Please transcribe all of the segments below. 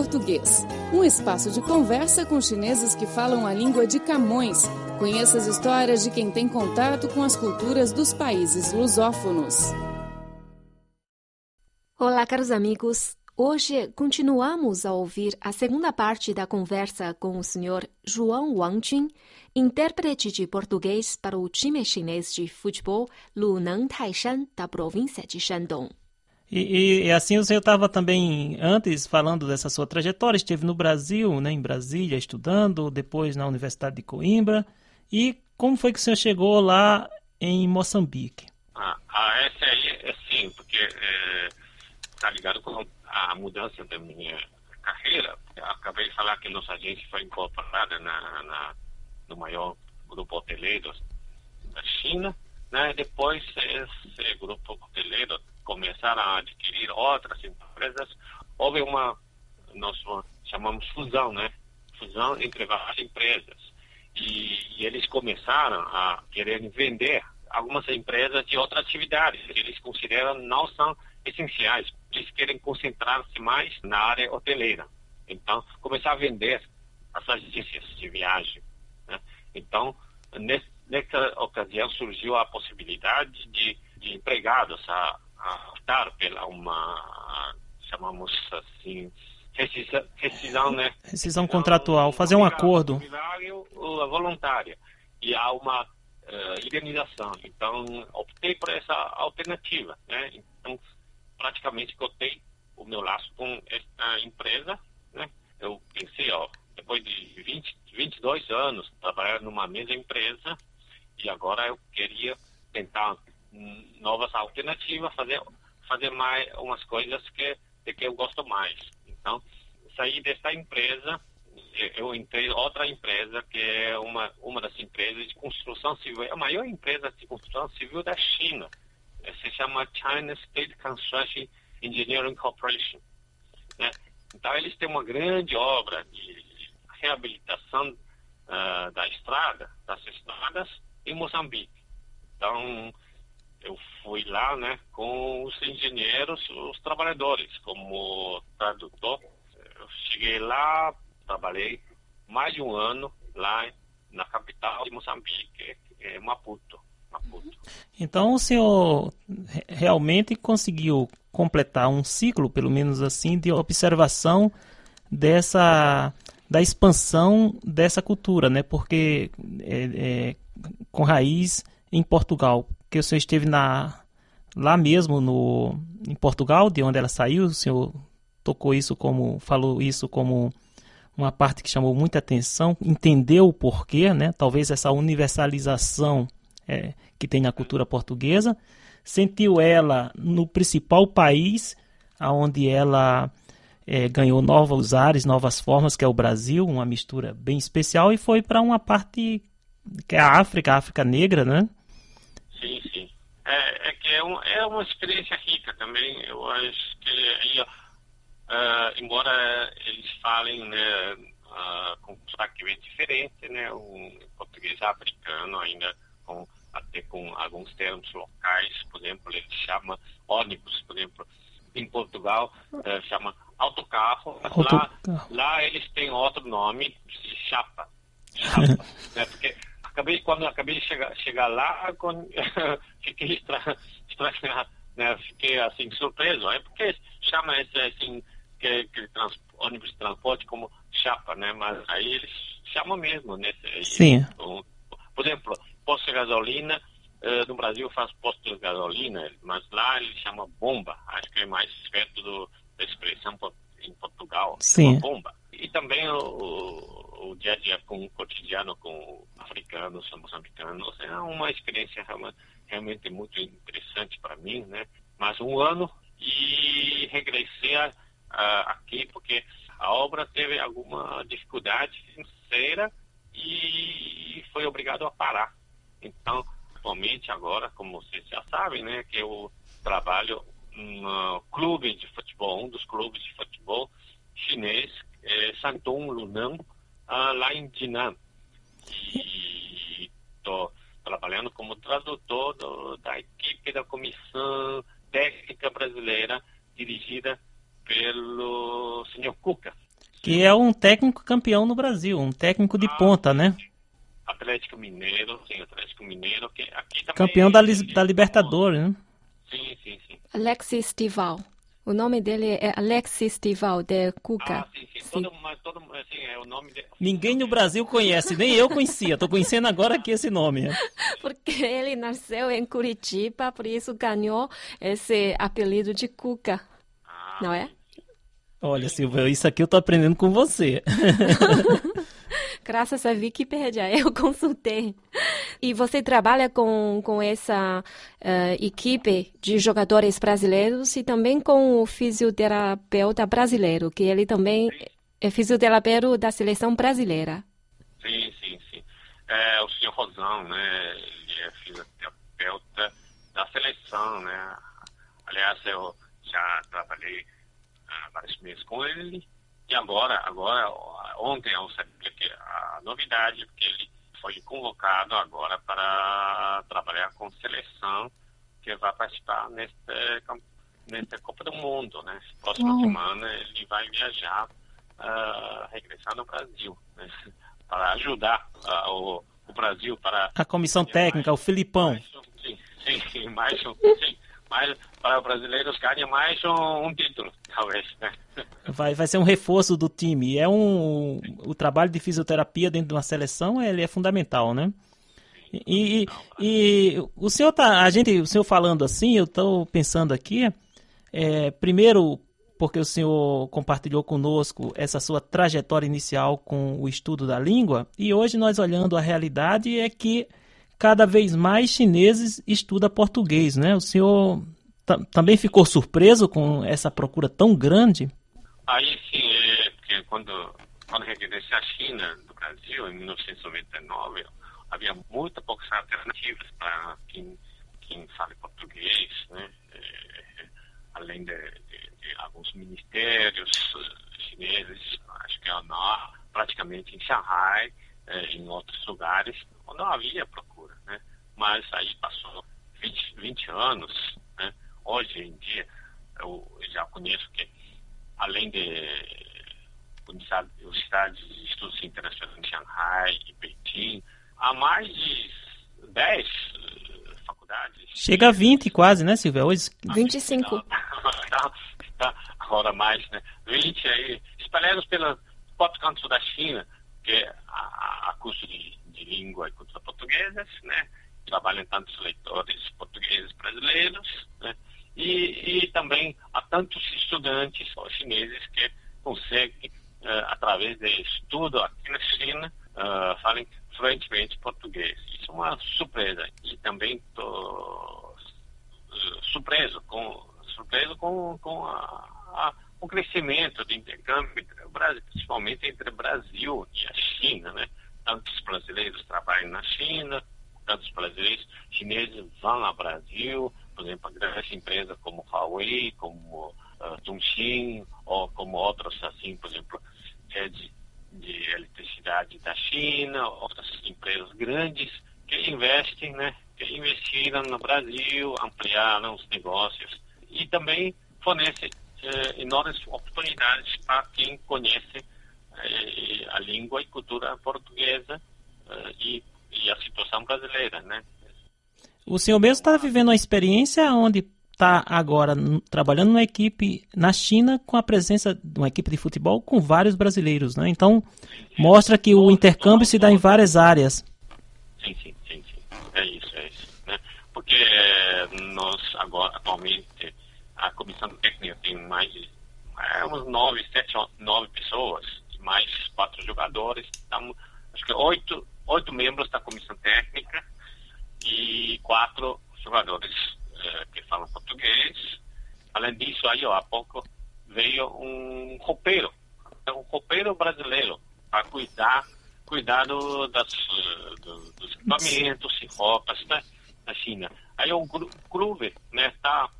Português, um espaço de conversa com chineses que falam a língua de Camões. Conheça as histórias de quem tem contato com as culturas dos países lusófonos. Olá, caros amigos. Hoje continuamos a ouvir a segunda parte da conversa com o Sr. João Wangjun, intérprete de português para o time chinês de futebol Luneng Taishan, da província de Shandong. E, e, assim o senhor estava também antes falando dessa sua trajetória, esteve no Brasil, né, em Brasília, estudando, depois na Universidade de Coimbra. E como foi que o senhor chegou lá em Moçambique? Ah, essa aí é sim, porque está é, ligado com a mudança da minha carreira. Eu acabei de falar que nossa agência foi incorporada na, na no maior grupo hoteleiro da China. Né? Depois esse grupo hoteleiro começaram a adquirir outras empresas, houve uma, nós chamamos fusão, né? Fusão entre várias empresas. E, e eles começaram a querer vender algumas empresas de outras atividades que eles consideram não são essenciais. Eles querem concentrar-se mais na área hoteleira. Então, começar a vender as agências de viagem. Né? Então, nesse, nessa ocasião surgiu a possibilidade de, de empregados a, pela uma, chamamos assim, rescisão, rescisão né? Rescisão contratual, fazer um acordo. voluntária. E há uma uh, indenização. Então, optei por essa alternativa, né? Então, praticamente cortei o meu laço com esta empresa, né? Eu pensei, ó, depois de 20, 22 anos trabalhando numa mesma empresa, e agora eu queria tentar novas alternativas, fazer fazer mais umas coisas que de que eu gosto mais. Então, saí dessa empresa, eu entrei outra empresa que é uma uma das empresas de construção civil, a maior empresa de construção civil da China. Se chama China State Construction Engineering Corporation. Né? Então, eles têm uma grande obra de reabilitação uh, da estrada, das estradas em Moçambique. Então, eu fui lá, né, com os engenheiros, os trabalhadores, como tradutor. Eu cheguei lá, trabalhei mais de um ano lá na capital de Moçambique, é Maputo. Maputo. Então o senhor realmente conseguiu completar um ciclo, pelo menos assim, de observação dessa da expansão dessa cultura, né? Porque é, é, com raiz em Portugal, que o senhor esteve na, lá mesmo no, em Portugal, de onde ela saiu, o senhor tocou isso como, falou isso como uma parte que chamou muita atenção, entendeu o porquê, né? Talvez essa universalização é, que tem na cultura portuguesa, sentiu ela no principal país aonde ela é, ganhou novos ares, novas formas, que é o Brasil, uma mistura bem especial, e foi para uma parte que é a África, a África Negra, né? É, é que é, um, é, uma experiência rica também. Eu acho que, aí, uh, embora eles falem né, uh, com sotaque bem diferente, né, um português africano ainda com até com alguns termos locais, por exemplo, ele chama ônibus, por exemplo, em Portugal uh, chama autocarro, mas autocarro. Lá, lá eles têm outro nome, chapa. chapa né, porque acabei quando acabei de chegar, chegar lá, quando, fiquei estranho, né? Fiquei assim surpreso, é porque chama esse assim que, que trans, ônibus de transporte como chapa, né? Mas aí eles chamam mesmo, né? Sim. Por exemplo, posto de gasolina uh, no Brasil faz posto de gasolina, mas lá ele chama bomba. Acho que é mais perto do, da expressão em Portugal. Sim. Bomba. E também o o dia a dia com o cotidiano com africanos, moçambicanos, é uma experiência realmente, realmente muito interessante para mim, né? Mais um ano e regressei a, a, aqui porque a obra teve alguma dificuldade financeira e foi obrigado a parar. Então, atualmente agora, como vocês já sabem, né, que eu trabalho no clube de futebol, um dos clubes de futebol chinês, é Santong Lunang, uh, lá em Dinam. E trabalhando como tradutor do, da equipe da Comissão Técnica Brasileira, dirigida pelo senhor Cuca. Que é um técnico campeão no Brasil, um técnico de ah, ponta, né? Atlético Mineiro, sim, Atlético Mineiro, que aqui também... Campeão da, da Libertadores, né? Sim, sim, sim. Alexis Tival. O nome dele é Alexis Tival, de Cuca. Ah, sim, sim. sim. Todo, mas todo, assim, é o nome de... Ninguém no Brasil conhece, nem eu conhecia. Estou conhecendo agora aqui esse nome. Porque ele nasceu em Curitiba, por isso ganhou esse apelido de Cuca. Ah, não é? Olha, Silvia, isso aqui eu estou aprendendo com você. Graças à Wikipédia, eu consultei. E você trabalha com, com essa uh, equipe de jogadores brasileiros e também com o fisioterapeuta brasileiro, que ele também sim. é fisioterapeuta da seleção brasileira. Sim, sim, sim. É, o senhor Rosão, né? Ele é fisioterapeuta da seleção, né? Aliás, eu já trabalhei uh, vários meses com ele e agora, agora ontem eu sabia que a novidade, porque ele foi convocado agora para trabalhar com seleção que vai participar nesta, nesta Copa do Mundo, né? Próxima uhum. semana ele vai viajar, uh, regressar no Brasil, né? para ajudar uh, o, o, Brasil para... A comissão técnica, mais, o Filipão. Mais, sim, sim, mais, sim, mais para os brasileiros ganhar mais um, um título, talvez, né? Vai, vai ser um reforço do time. É um, o trabalho de fisioterapia dentro de uma seleção ele é fundamental, né? E, e, e o senhor tá, a gente, o senhor falando assim, eu estou pensando aqui, é, primeiro porque o senhor compartilhou conosco essa sua trajetória inicial com o estudo da língua e hoje nós olhando a realidade é que cada vez mais chineses estudam português, né? O senhor também ficou surpreso com essa procura tão grande? Aí sim, é, porque quando, quando regressei à China, do Brasil, em 1999, havia muitas poucas alternativas para quem, quem fala português, né? É, além de, de, de, alguns ministérios chineses, acho que é na, praticamente em Shanghai, é, em outros lugares, não havia procura, né? Mas aí passou 20, 20 anos, né? Hoje em dia, eu já conheço que além de os estádios de estudos internacionais em Shanghai e Pequim, há mais de 10 uh, faculdades. Chega a 20 quase, né, Silvia? Hoje... 25. Tá, tá, agora mais, né? 20 aí, espalhados pelos quatro cantos da China, que é a, a curso de, de língua e cultura portuguesas, né? Trabalham tantos leitores portugueses brasileiros, né? E, e também há tantos estudantes chineses que conseguem, uh, através de estudo aqui na China, uh, falem fluentemente português. Isso é uma surpresa. E também estou uh, surpreso com, surpreso com, com a, a, o crescimento do intercâmbio, principalmente entre o Brasil e a China. Né? Tantos brasileiros trabalham na Tantos brasileiros chineses vão ao Brasil, por exemplo, grandes empresas como Huawei, como uh, Zhongxin, ou como outras, assim, por exemplo, rede de eletricidade da China, outras empresas grandes que investem, né, que investiram no Brasil, ampliaram os negócios e também fornecem eh, enormes oportunidades para quem conhece eh, a língua e cultura portuguesa eh, e, e a situação brasileira, né? O senhor mesmo está vivendo uma experiência onde está agora trabalhando numa equipe na China com a presença de uma equipe de futebol com vários brasileiros, né? Então mostra que o intercâmbio se dá em várias áreas. Sim, sim, sim, sim. É isso, é isso. Né? Porque é, nós agora atualmente a comissão técnica tem mais de é, uns nove, sete, nove pessoas, mais quatro jogadores. Estamos, acho que oito, oito membros da comissão técnica e quatro jogadores eh, que falam português. Além disso, aí ó, há pouco veio um roupeiro, um roupeiro brasileiro para cuidar, cuidar do, das, do, dos equipamentos e roupas né, na China. Aí o Groove né, tá,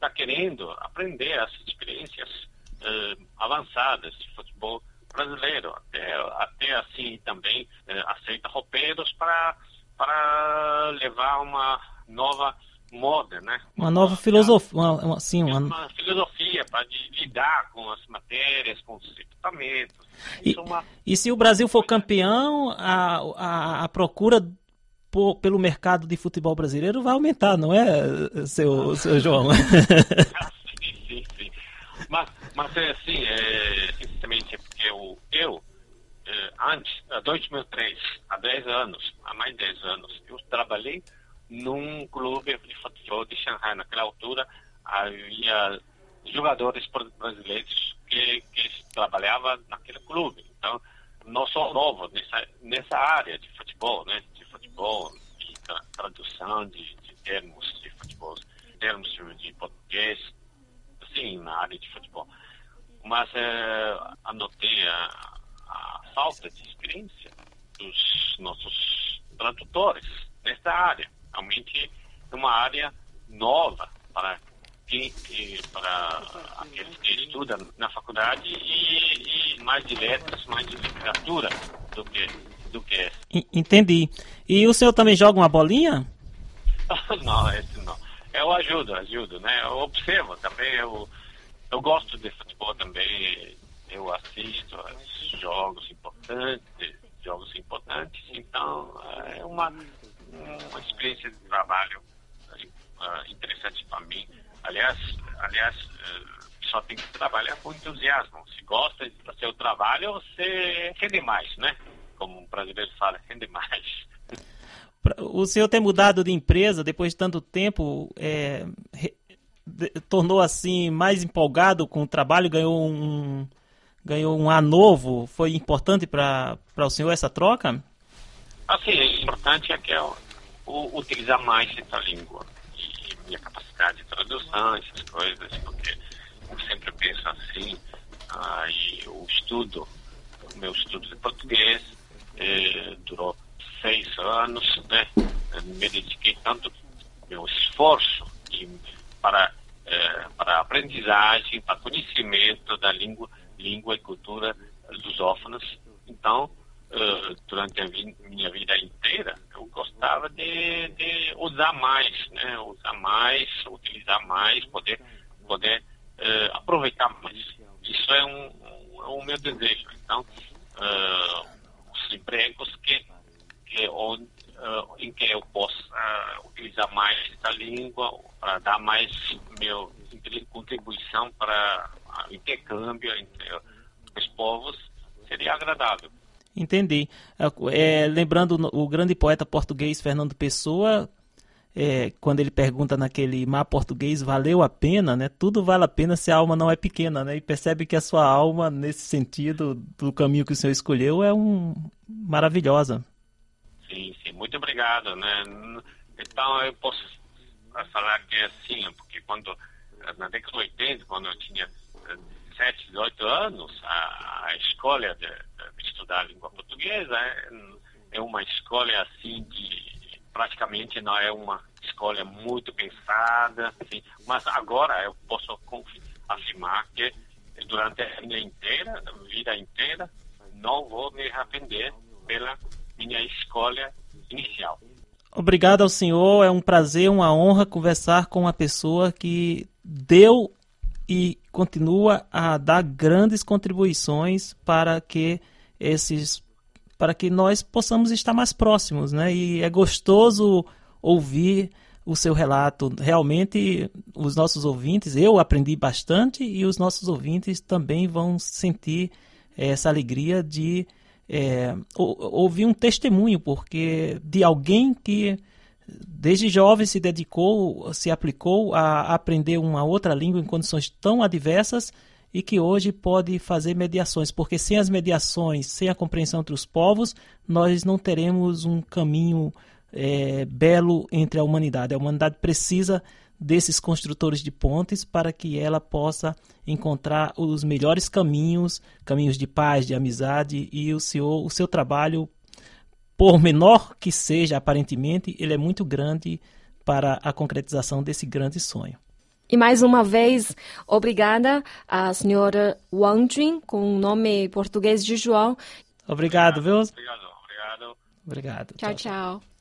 tá querendo aprender as experiências eh, avançadas de futebol brasileiro, até, até assim também eh, aceita roupeiros para para levar uma nova moda, né? Uma nova filosofia, uma, uma, sim, uma... uma filosofia para lidar com as matérias, com os equipamentos. E, é e se o Brasil for campeão, a, a, a procura por, pelo mercado de futebol brasileiro vai aumentar, não é, seu, seu João? sim, sim, sim. Mas, mas é assim, é, é porque eu, eu é, antes, em 2003, há 10 anos, há mais de 10 anos, eu trabalhei num clube de futebol de Xangai. Naquela altura havia jogadores brasileiros que, que trabalhavam naquele clube. Então, nós somos novos nessa, nessa área de futebol, né? De futebol, de tradução de, de termos de futebol, termos de português, assim, na área de futebol. Mas é, anotei a, a falta de experiência dos nossos tradutores nessa área realmente uma área nova para quem, para aqueles que estudam na faculdade e, e mais de letras, mais de literatura do que, do que essa. Entendi. E o senhor também joga uma bolinha? não, esse não. Eu ajudo, ajudo, né? Eu observo também, eu, eu gosto de futebol também, eu assisto a jogos importantes, jogos importantes, então é uma uma experiência de trabalho uh, interessante para mim. Aliás, aliás uh, só tem que trabalhar com entusiasmo. Se gosta do seu trabalho, você rende mais, né? Como o brasileiro fala, rende mais. O senhor ter mudado de empresa depois de tanto tempo é, tornou assim mais empolgado com o trabalho, ganhou um ganhou um ar novo. Foi importante para o senhor essa troca? Assim, o importante é que eu, o, utilizar mais essa língua e minha capacidade de tradução, essas coisas, porque eu sempre penso assim, e o estudo, o meu estudo de português eh, durou seis anos, né? Me dediquei tanto meu esforço e, para eh, para aprendizagem, para conhecimento da língua, língua e cultura lusófonas. Então, uh, durante a vi minha vida inteira, eu gostava de, de, usar mais, né? Usar mais, utilizar mais, poder, poder uh, aproveitar mais. Isso é um, um, é um meu desejo. Então, uh, os empregos que, que onde, em que eu possa utilizar mais essa língua para dar mais meu contribuição para o intercâmbio entre os povos seria agradável. Entendi. É, lembrando o grande poeta português Fernando Pessoa, é, quando ele pergunta naquele mar português, valeu a pena, né? Tudo vale a pena se a alma não é pequena, né? E percebe que a sua alma, nesse sentido, do caminho que o senhor escolheu, é um maravilhosa. Sim, sim. Muito obrigado, né? Então, eu posso falar que é assim, porque quando, na década de 80, quando eu tinha 17, 18 anos, a, a escolha de, de, estudar a língua portuguesa é, é uma escolha assim que praticamente não é uma escolha muito pensada, assim, mas agora eu posso afirmar que durante a minha inteira, vida inteira, não vou me arrepender pela minha escolha inicial. Obrigado ao senhor, é um prazer, uma honra conversar com uma pessoa que deu e continua a dar grandes contribuições para que esses para que nós possamos estar mais próximos, né? E é gostoso ouvir o seu relato. Realmente, os nossos ouvintes, eu aprendi bastante e os nossos ouvintes também vão sentir essa alegria de é, ouvir um testemunho, porque de alguém que desde jovem se dedicou, se aplicou a aprender uma outra língua em condições tão adversas e que hoje pode fazer mediações, porque sem as mediações, sem a compreensão entre os povos, nós não teremos um caminho é, belo entre a humanidade. A humanidade precisa desses construtores de pontes para que ela possa encontrar os melhores caminhos, caminhos de paz, de amizade e o seu, o seu trabalho por menor que seja aparentemente, ele é muito grande para a concretização desse grande sonho. E mais uma vez, obrigada à senhora Wang Jun, com o nome português de João. Obrigado, viu? Obrigado, obrigado. Obrigado. tchau. tchau. tchau.